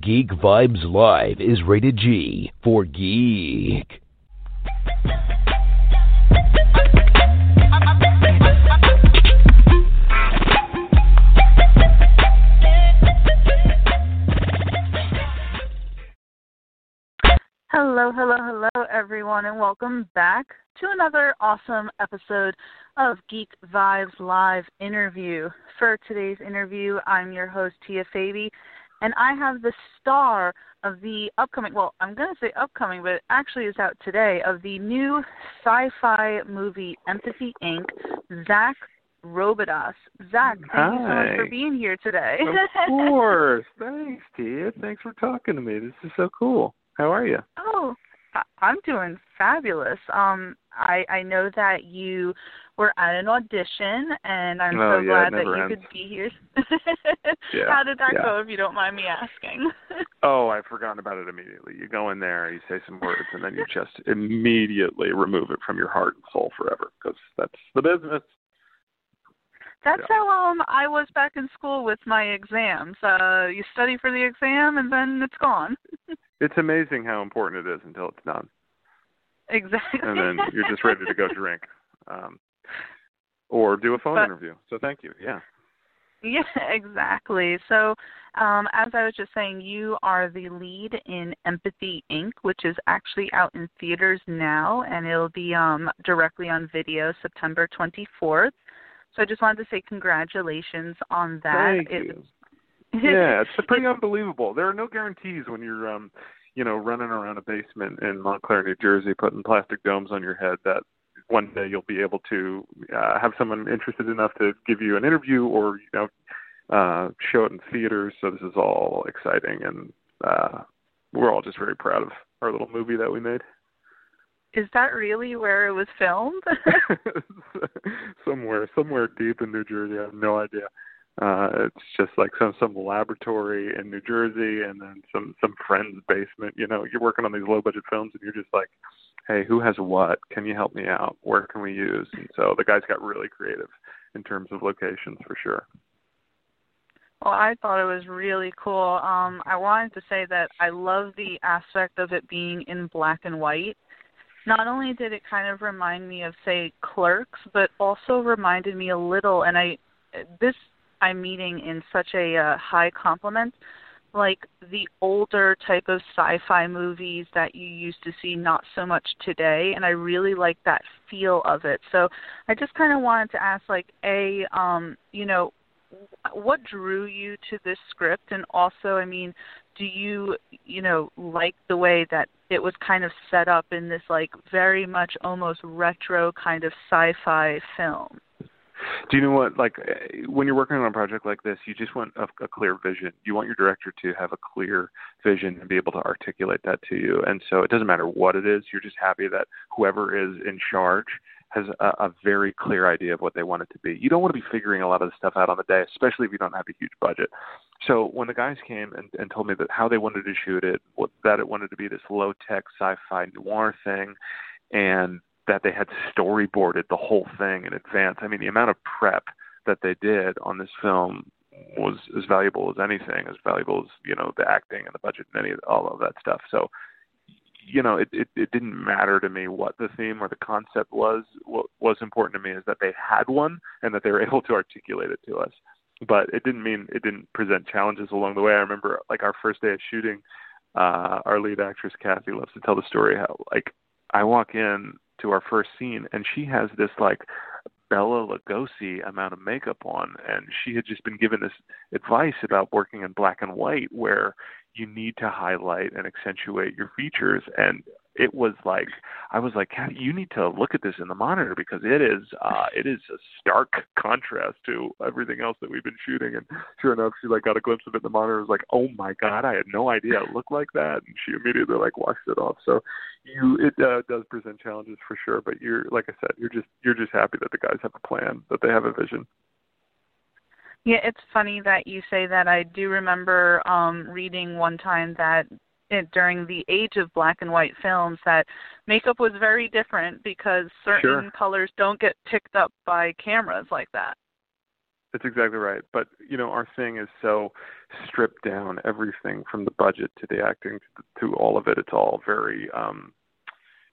Geek Vibes Live is rated G for geek. Hello, hello, hello, everyone, and welcome back to another awesome episode of Geek Vibes Live interview. For today's interview, I'm your host, Tia Fabi, and I have the star of the upcoming, well, I'm going to say upcoming, but it actually is out today, of the new sci fi movie Empathy Inc., Zach Robidas. Zach, thank Hi. you so much for being here today. Of course. Thanks, Tia. Thanks for talking to me. This is so cool. How are you? Oh, I'm doing fabulous. Um, I I know that you were at an audition, and I'm Oh, so yeah, glad that you ends. could be here. Yeah, How did that yeah. go, if you don't mind me asking? Oh, I've forgotten about it immediately. You go in there, you say some words, and then you just immediately remove it from your heart and soul forever because that's the business. That's Yeah. how um I was back in school with my exams. Uh, you study for the exam, and then it's gone. It's amazing how important it is until it's done, exactly. and then you're just ready to go drink, um, or do a phone But- interview. So thank you. Yeah. Yeah, exactly. So, um, as I was just saying, you are the lead in Empathy Inc., which is actually out in theaters now, and it'll be um, directly on video September 24th. So I just wanted to say congratulations on that. Thank It- you. yeah, it's pretty unbelievable. There are no guarantees when you're um you know, running around a basement in Montclair, New Jersey, putting plastic domes on your head that one day you'll be able to uh, have someone interested enough to give you an interview or, you know, uh show it in theaters. So this is all exciting and uh we're all just very proud of our little movie that we made. Is that really where it was filmed? somewhere, somewhere deep in New Jersey. I have no idea. Uh it's just like some some laboratory in New Jersey and then some some friend's basement. You know, you're working on these low budget films and you're just like, Hey, who has what? Can you help me out? Where can we use? And so the guys got really creative in terms of locations for sure. Well, I thought it was really cool. Um, I wanted to say that I love the aspect of it being in black and white. Not only did it kind of remind me of, say, Clerks, but also reminded me a little, and I this I'm meeting in such a uh, high compliment, like the older type of sci-fi movies that you used to see, not so much today, and I really like that feel of it. So I just kind of wanted to ask, like, a, um, you know, what drew you to this script and also i mean do you you know like the way that it was kind of set up in this like very much almost retro kind of sci-fi film Do you know what? Like when you're working on a project like this, you just want a, a clear vision. You want your director to have a clear vision and be able to articulate that to you. And so it doesn't matter what it is. You're just happy that whoever is in charge has a, a very clear idea of what they want it to be. You don't want to be figuring a lot of the stuff out on the day, especially if you don't have a huge budget. So when the guys came and, and told me that how they wanted to shoot it, what, that it wanted to be this low tech sci-fi noir thing, and that they had storyboarded the whole thing in advance. I mean, the amount of prep that they did on this film was as valuable as anything, as valuable as you know the acting and the budget and any all of that stuff. So, you know, it, it it didn't matter to me what the theme or the concept was. What was important to me is that they had one and that they were able to articulate it to us. But it didn't mean it didn't present challenges along the way. I remember like our first day of shooting, uh, our lead actress Kathy loves to tell the story how like I walk in to our first scene and she has this like Bela Lugosi amount of makeup on and she had just been given this advice about working in black and white where you need to highlight and accentuate your features and it was like I was like, Kathy, you need to look at this in the monitor because it is uh it is a stark contrast to everything else that we've been shooting and sure enough she like got a glimpse of it in the monitor was like, Oh my god, I had no idea it looked like that and she immediately like washed it off. So you it uh, does present challenges for sure, but you're like I said, you're just you're just happy that the guys have a plan, that they have a vision. Yeah, it's funny that you say that. I do remember um reading one time that during the age of black and white films that makeup was very different because certain Sure. colors don't get picked up by cameras like that. That's exactly right. But you know, our thing is so stripped down. Everything from the budget to the acting to, to all of it. It's all very, um,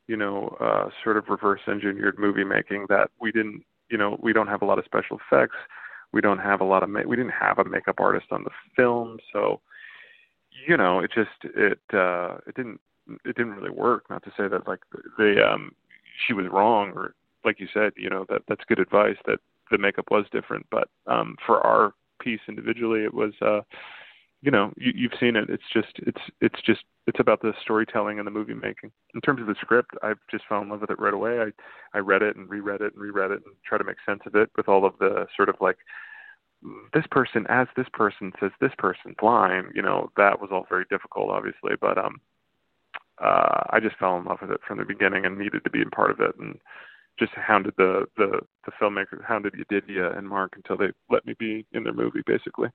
you know, uh, sort of reverse engineered movie making that we didn't. You know, we don't have a lot of special effects. We don't have a lot of. Ma- we didn't have a makeup artist on the film, so you know, it just it uh, it didn't it didn't really work. Not to say that like the um, she was wrong or like you said, you know that that's good advice that the makeup was different, but um, for our piece individually, it was, uh, you know, you, you've seen it. It's just, it's, it's just, it's about the storytelling and the movie making. In terms of the script, I've just fell in love with it right away. I, I read it and reread it and reread it and try to make sense of it with all of the sort of like this person as this person says this person's line. You know, that was all very difficult, obviously, but um, uh, I just fell in love with it from the beginning and needed to be a part of it and just hounded the the the filmmaker, hounded Yedidya and Mark until they let me be in their movie, basically.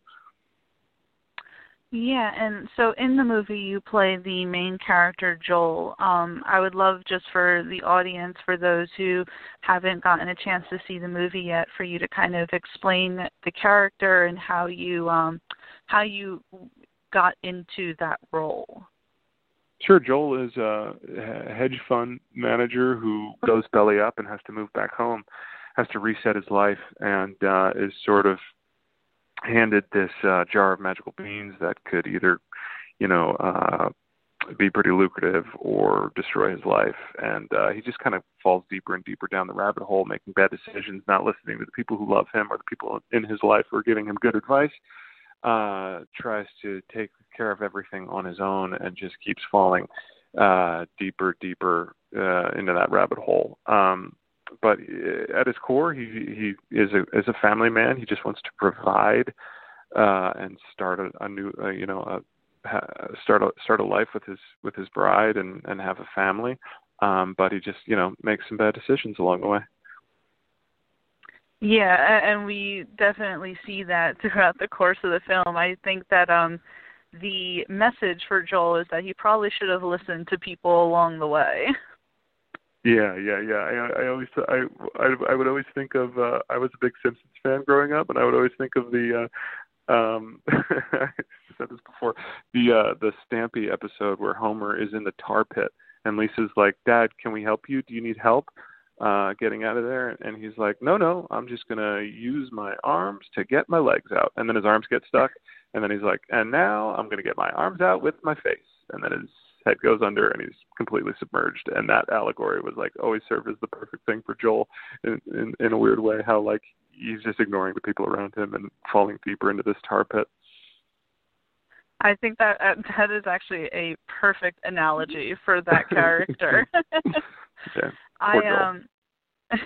Yeah, and so in the movie you play the main character Joel. Um, I would love just for the audience, for those who haven't gotten a chance to see the movie yet, for you to kind of explain the character and how you um, how you got into that role. Sure, Joel is a hedge fund manager who goes belly up and has to move back home, has to reset his life, and uh, is sort of handed this uh, jar of magical beans that could either, you know, uh, be pretty lucrative or destroy his life. And uh, he just kind of falls deeper and deeper down the rabbit hole, making bad decisions, not listening to the people who love him or the people in his life who are giving him good advice. Uh, tries to take care of everything on his own and just keeps falling uh, deeper, deeper uh, into that rabbit hole. Um, but uh, at his core, he he is a is a family man. He just wants to provide uh, and start a, a new, uh, you know, a, ha, start a start a life with his with his bride and and have a family. Um, but he just you know makes some bad decisions along the way. Yeah, and we definitely see that throughout the course of the film. I think that um the message for Joel is that he probably should have listened to people along the way. Yeah, yeah, yeah. I, I always, I, I, I would always think of. uh I was a big Simpsons fan growing up, and I would always think of the. uh um I said this before the uh the Stampy episode where Homer is in the tar pit and Lisa's like, "Dad, can we help you? Do you need help?" uh getting out of there and he's like no no i'm just to use my arms to get my legs out and then his arms get stuck and then he's like and now i'm to get my arms out with my face and then his head goes under and he's completely submerged and that allegory was like always served as the perfect thing for joel in in, in a weird way how like he's just ignoring the people around him and falling deeper into this tar pit I think that uh, that is actually a perfect analogy for that character. yeah. I um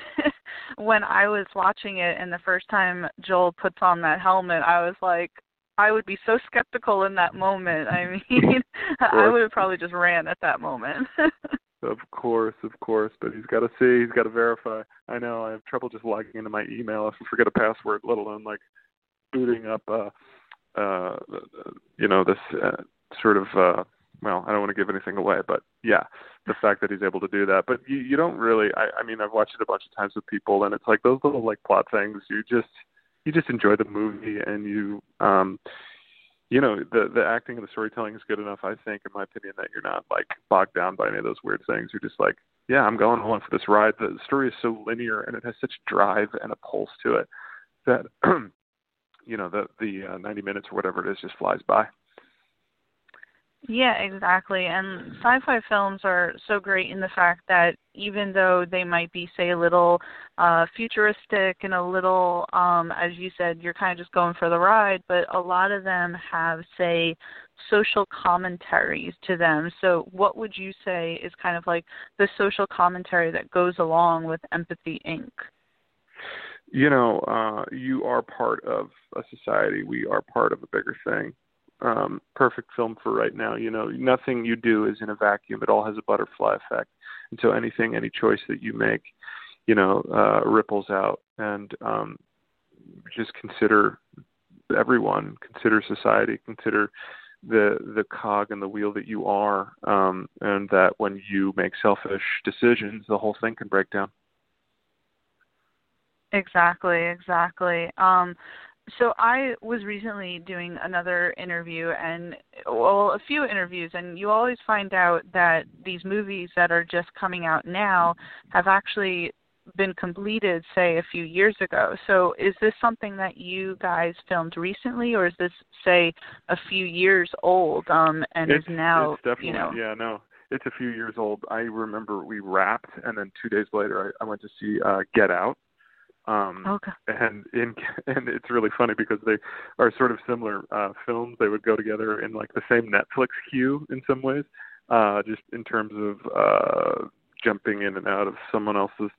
when I was watching it and the first time Joel puts on that helmet, I was like I would be so skeptical in that moment. I mean, I would have probably just ran at that moment. of course, of course, but he's got to see, he's got to verify. I know I have trouble just logging into my email if I forget a password, let alone like booting up uh uh you know this uh, sort of uh well, I don't want to give anything away, but yeah, the fact that he's able to do that. But you you don't really I I mean I've watched it a bunch of times with people and it's like those little like plot things you just you just enjoy the movie and you um you know the the acting and the storytelling is good enough I think in my opinion that you're not like bogged down by any of those weird things. You're just like, yeah, I'm going along for this ride. The story is so linear and it has such drive and a pulse to it that you know the the uh, 90 minutes or whatever it is just flies by. Yeah, exactly. And sci-fi films are so great in the fact that even though they might be say a little uh futuristic and a little um as you said you're kind of just going for the ride, but a lot of them have say social commentaries to them. So what would you say is kind of like the social commentary that goes along with Empathy Inc? You know, uh you are part of a society. We are part of a bigger thing um, perfect film for right now. You know, nothing you do is in a vacuum. It all has a butterfly effect, and so anything, any choice that you make, you know, uh, ripples out. And um, just consider everyone, consider society, consider the the cog and the wheel that you are, um, and that when you make selfish decisions, the whole thing can break down. Exactly, exactly. Um, so I was recently doing another interview and well a few interviews and you always find out that these movies that are just coming out now have actually been completed say a few years ago. So is this something that you guys filmed recently or is this say a few years old um and it's, is now it's definitely, you know yeah no it's a few years old. I remember we wrapped and then 2 days later I, I went to see uh Get Out um, okay. And in and it's really funny because they are sort of similar uh, films. They would go together in like the same Netflix queue in some ways, uh, just in terms of uh, jumping in and out of someone else's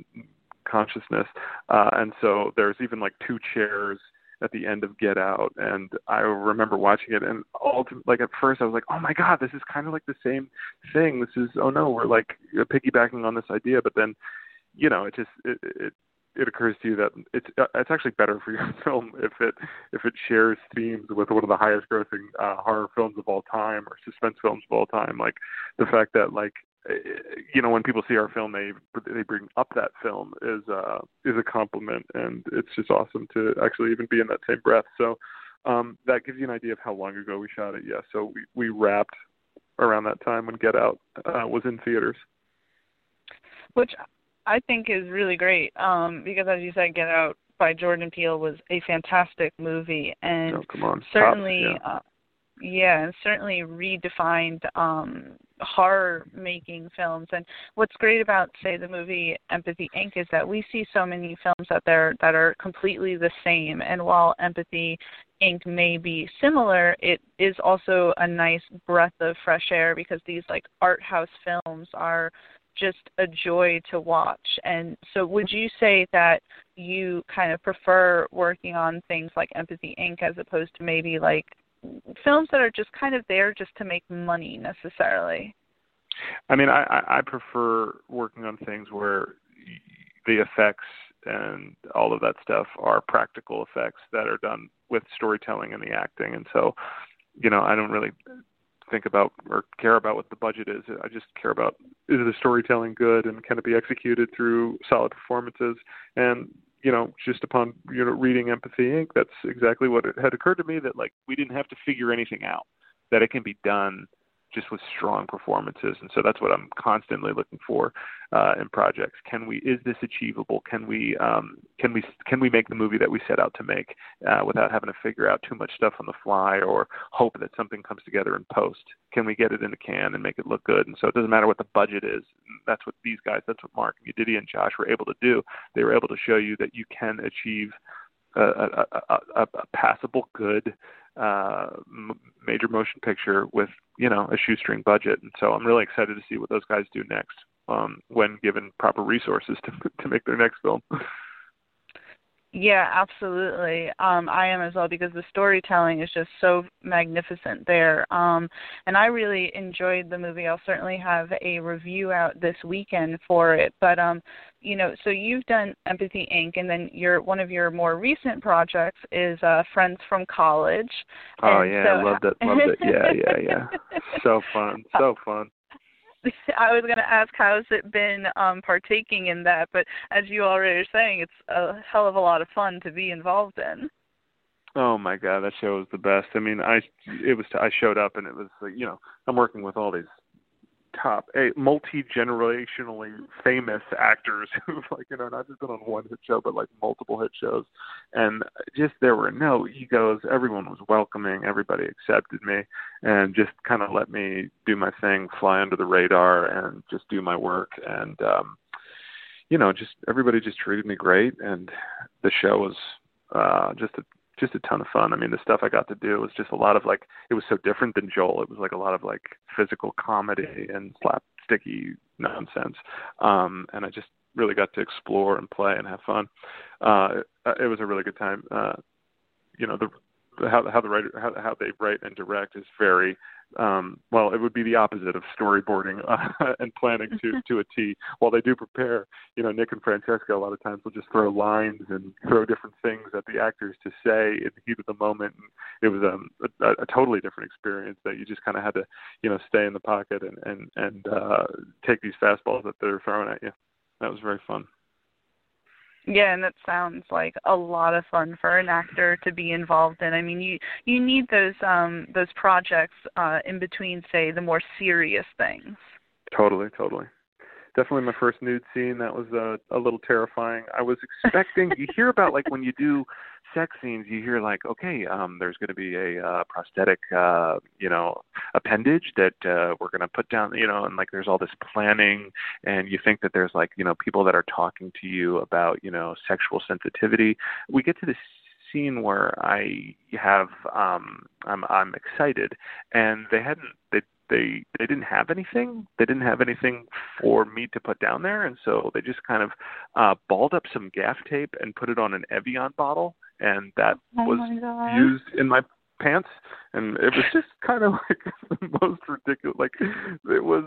consciousness. Uh, and so there's even like two chairs at the end of Get Out, and I remember watching it, and ultimately, like at first, I was like, "Oh my God, this is kind of like the same thing. This is oh no, we're like piggybacking on this idea." But then, you know, it just it, it it occurs to you that it's uh, it's actually better for your film if it if it shares themes with one of the highest grossing uh, horror films of all time or suspense films of all time. Like the fact that like eh, you know when people see our film they they bring up that film is uh is a compliment and it's just awesome to actually even be in that same breath. So um that gives you an idea of how long ago we shot it. Yeah, so we we wrapped around that time when Get Out uh, was in theaters. Which I think is really great um, because, as you said, Get Out by Jordan Peele was a fantastic movie and oh, certainly, Top, yeah. Uh, yeah, and certainly redefined um, horror making films. And what's great about, say, the movie Empathy Inc. is that we see so many films out there that are completely the same. And while Empathy Inc. may be similar, it is also a nice breath of fresh air because these like art house films are just a joy to watch. And so, would you say that you kind of prefer working on things like Empathy Inc. as opposed to maybe like films that are just kind of there just to make money necessarily? I mean, I, I prefer working on things where the effects and all of that stuff are practical effects that are done with storytelling and the acting. And so, you know, I don't really think about or care about what the budget is. I just care about is the storytelling good and can it be executed through solid performances. And you know, just upon you know reading Empathy Inc., that's exactly what it had occurred to me that like we didn't have to figure anything out. That it can be done just with strong performances. And so that's what I'm constantly looking for uh, in projects. Can we? Is this achievable? Can we? Um, can we? Can we make the movie that we set out to make uh, without having to figure out too much stuff on the fly or hope that something comes together in post? Can we get it in the can and make it look good? And so it doesn't matter what the budget is. That's what these guys. That's what Mark Yedidi and Josh were able to do. They were able to show you that you can achieve a, a, a, a passable, good uh, m- major motion picture with you know a shoestring budget, and so I'm really excited to see what those guys do next um, when given proper resources to to make their next film. Yeah, absolutely. Um, I am as well because the storytelling is just so magnificent there. Um, and I really enjoyed the movie. I'll certainly have a review out this weekend for it. But um, you know, so you've done Empathy Inc. and then your one of your more recent projects is uh, Friends from College. Oh and yeah, so, I loved it. Loved it. Yeah, yeah, yeah. So fun. So fun. I was going to ask how's it been um partaking in that, but as you already are saying, it's a hell of a lot of fun to be involved in. Oh my god, that show was the best. I mean, I it was I showed up and it was like, you know, I'm working with all these top a multi generationally famous actors who've like you know not just been on one hit show but like multiple hit shows. And just there were no egos. Everyone was welcoming. Everybody accepted me and just kind of let me do my thing fly under the radar and just do my work. And um you know just everybody just treated me great and the show was uh just a just a ton of fun. I mean, the stuff I got to do was just a lot of like it was so different than Joel. It was like a lot of like physical comedy and slapsticky nonsense. Um and I just really got to explore and play and have fun. Uh it was a really good time. Uh you know, the how how the writer how how they write and direct is very um, well, it would be the opposite of storyboarding uh, and planning to to a T. While they do prepare, you know, Nick and Francesca a lot of times will just throw lines and throw different things at the actors to say in the heat of the moment. And it was um, a, a totally different experience that you just kind of had to, you know, stay in the pocket and and and uh, take these fastballs that they're throwing at you. That was very fun. Yeah, and that sounds like a lot of fun for an actor to be involved in. I mean, you you need those um those projects uh in between say the more serious things. Totally, totally. Definitely my first nude scene. That was a, a little terrifying. I was expecting. you hear about like when you do sex scenes, you hear like, okay, um, there's going to be a uh, prosthetic, uh, you know, appendage that uh, we're going to put down, you know, and like there's all this planning, and you think that there's like, you know, people that are talking to you about, you know, sexual sensitivity. We get to this scene where I have um I'm I'm excited and they hadn't they they they didn't have anything. They didn't have anything for me to put down there, and so they just kind of uh, balled up some gaff tape and put it on an Evian bottle, and that oh was used in my pants, and it was just kind of like the most ridiculous. Like it was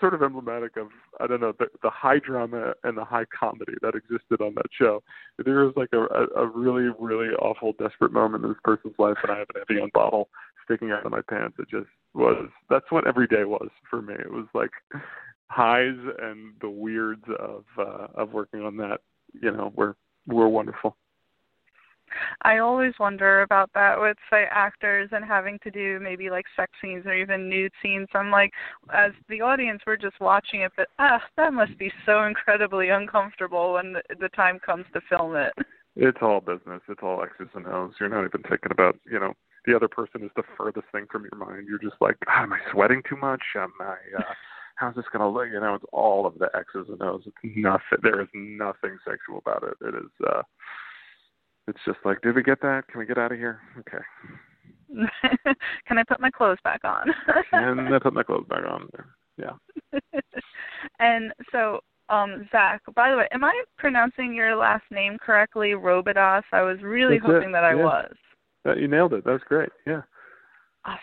sort of emblematic of I don't know the, the high drama and the high comedy that existed on that show. There was like a, a, a really really awful desperate moment in this person's life, and I have an Evian bottle sticking out of my pants. It just was. That's what every day was for me. It was like highs and the weirds of uh, of working on that. You know, were were wonderful. I always wonder about that with say actors and having to do maybe like sex scenes or even nude scenes. I'm like, as the audience, we're just watching it, but ah, that must be so incredibly uncomfortable when the, the time comes to film it. It's all business. It's all X's and O's. You're not even thinking about, you know, the other person is the furthest thing from your mind. You're just like, ah, am I sweating too much? Am I? Uh, how's this gonna look? You know, it's all of the X's and O's. It's nothing. There is nothing sexual about it. It is. uh it's just like, did we get that? Can we get out of here? Okay. Can I put my clothes back on? Can I put my clothes back on? Yeah. and so, um, Zach, by the way, am I pronouncing your last name correctly, Robidas? I was really That's hoping it. that I yeah. was. That, you nailed it. That was great. Yeah. Awesome.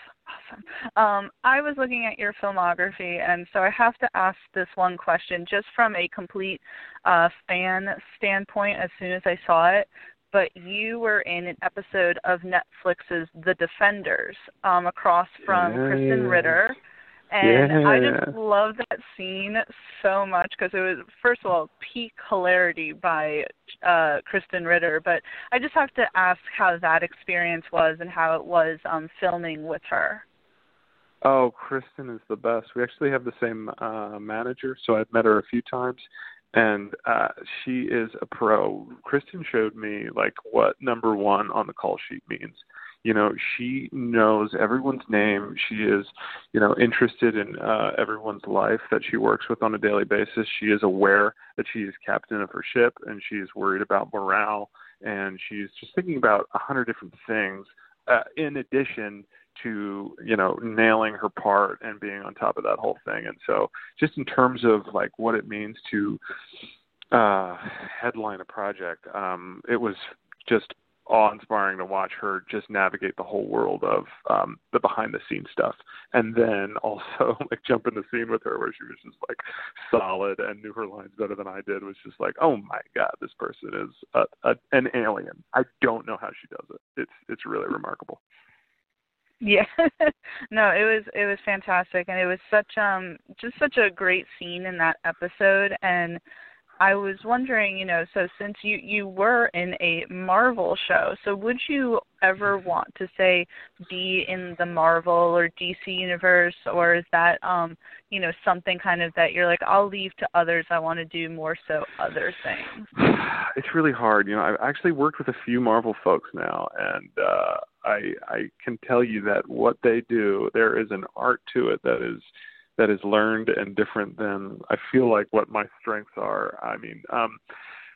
Awesome. Um, I was looking at your filmography, and so I have to ask this one question just from a complete uh, fan standpoint as soon as I saw it but you were in an episode of Netflix's The Defenders, um, across from yeah. Krysten Ritter. And yeah. I just love that scene so much because it was, first of all, peak hilarity by uh, Krysten Ritter. But I just have to ask how that experience was and how it was um, filming with her. Oh, Krysten is the best. We actually have the same uh, manager, so I've met her a few times, and uh she is a pro. Krysten showed me like what number 1 on the call sheet means. You know, she knows everyone's name. She is, you know, interested in uh everyone's life that she works with on a daily basis. She is aware that she is captain of her ship and she is worried about morale and she's just thinking about a hundred different things uh, in addition to you know nailing her part and being on top of that whole thing and so just in terms of like what it means to uh headline a project um it was just awe inspiring to watch her just navigate the whole world of um the behind the scenes stuff. And then also like jump in the scene with her where she was just like solid and knew her lines better than I did was just like oh my god this person is a, a an alien. I don't know how she does it. It's it's really remarkable. Yeah. no, it was it was fantastic. And it was such um just such a great scene in that episode. And I was wondering, you know, so since you you were in a Marvel show, so would you ever want to say be in the Marvel or DC universe or is that um, you know, something kind of that you're like I'll leave to others, I want to do more so other things. It's really hard, you know. I've actually worked with a few Marvel folks now and uh I I can tell you that what they do, there is an art to it that is that is learned and different than I feel like what my strengths are. I mean, um,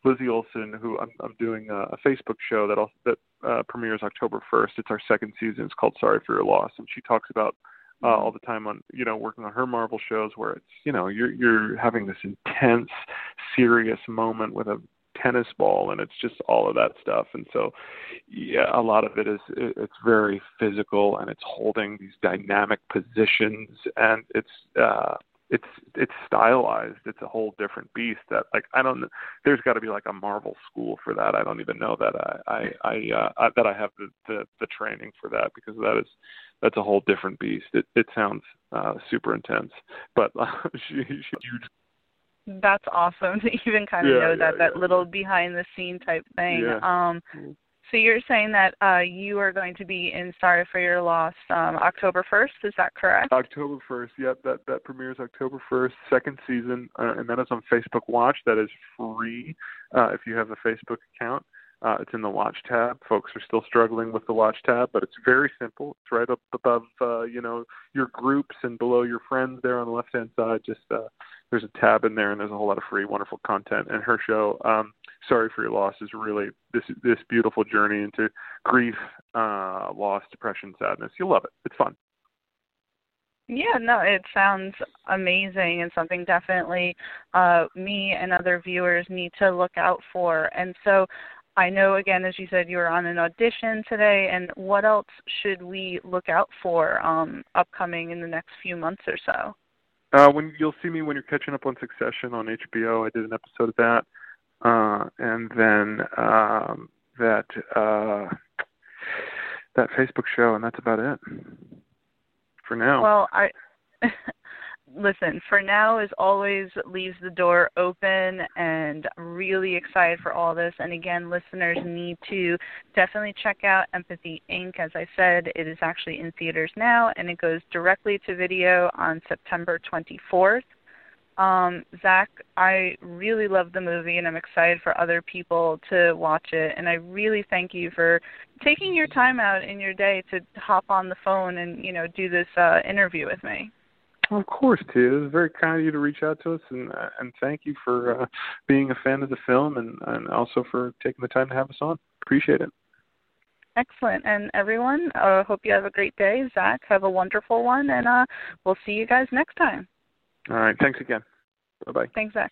Lizzie Olsen, who I'm, I'm doing a, a Facebook show that also, that uh, premieres October 1st. It's our second season. It's called Sorry for Your Loss, and she talks about uh, all the time on you know working on her Marvel shows where it's you know you're you're having this intense, serious moment with a tennis ball and it's just all of that stuff. And so yeah a lot of it is it's very physical and it's holding these dynamic positions and it's uh it's it's stylized. It's a whole different beast that like i don't there's got to be like a marvel school for that. I don't even know that i i i, uh, I that i have the, the the training for that because that is that's a whole different beast. It it sounds uh super intense but uh, huge That's awesome to even kind of Yeah, know yeah, that that yeah. little behind the scene type thing. Yeah. Um so you're saying that uh you are going to be in Sorry for Your Loss um October 1st, is that correct? October first. Yep, that that premieres October first, second season, uh, and that is on Facebook Watch. That is free uh, if you have a Facebook account. Uh, it's in the Watch tab. Folks are still struggling with the Watch tab, but it's very simple. It's right up above, uh, you know, your groups and below your friends there on the left hand side. Just uh, there's a tab in there, and there's a whole lot of free, wonderful content. And her show, um, Sorry for Your Loss, is really this this beautiful journey into grief, uh, loss, depression, sadness. You'll love it. It's fun. Yeah, no, it sounds amazing and something definitely uh, me and other viewers need to look out for. And so I know, again, as you said, you were on an audition today, and what else should we look out for um, upcoming in the next few months or so? Uh, when you'll see me when you're catching up on Succession on HBO, I did an episode of that, uh, and then um, that uh, that Facebook show, and that's about it for now. Well, I listen. For now, as always, leaves the door open, and really excited for all this. And again, listeners need to definitely check out Empathy Inc. As I said, it is actually in theaters now, and it goes directly to video on September 24th. Um, Zach, I really love the movie and I'm excited for other people to watch it. And I really thank you for taking your time out in your day to hop on the phone and, you know, do this uh, interview with me. Of course, Tia. It was very kind of you to reach out to us, and uh, and thank you for uh, being a fan of the film, and and also for taking the time to have us on. Appreciate it. Excellent. And everyone, uh, hope you have a great day. Zach, have a wonderful one, and uh, we'll see you guys next time. All right. Thanks again. Bye bye. Thanks, Zach.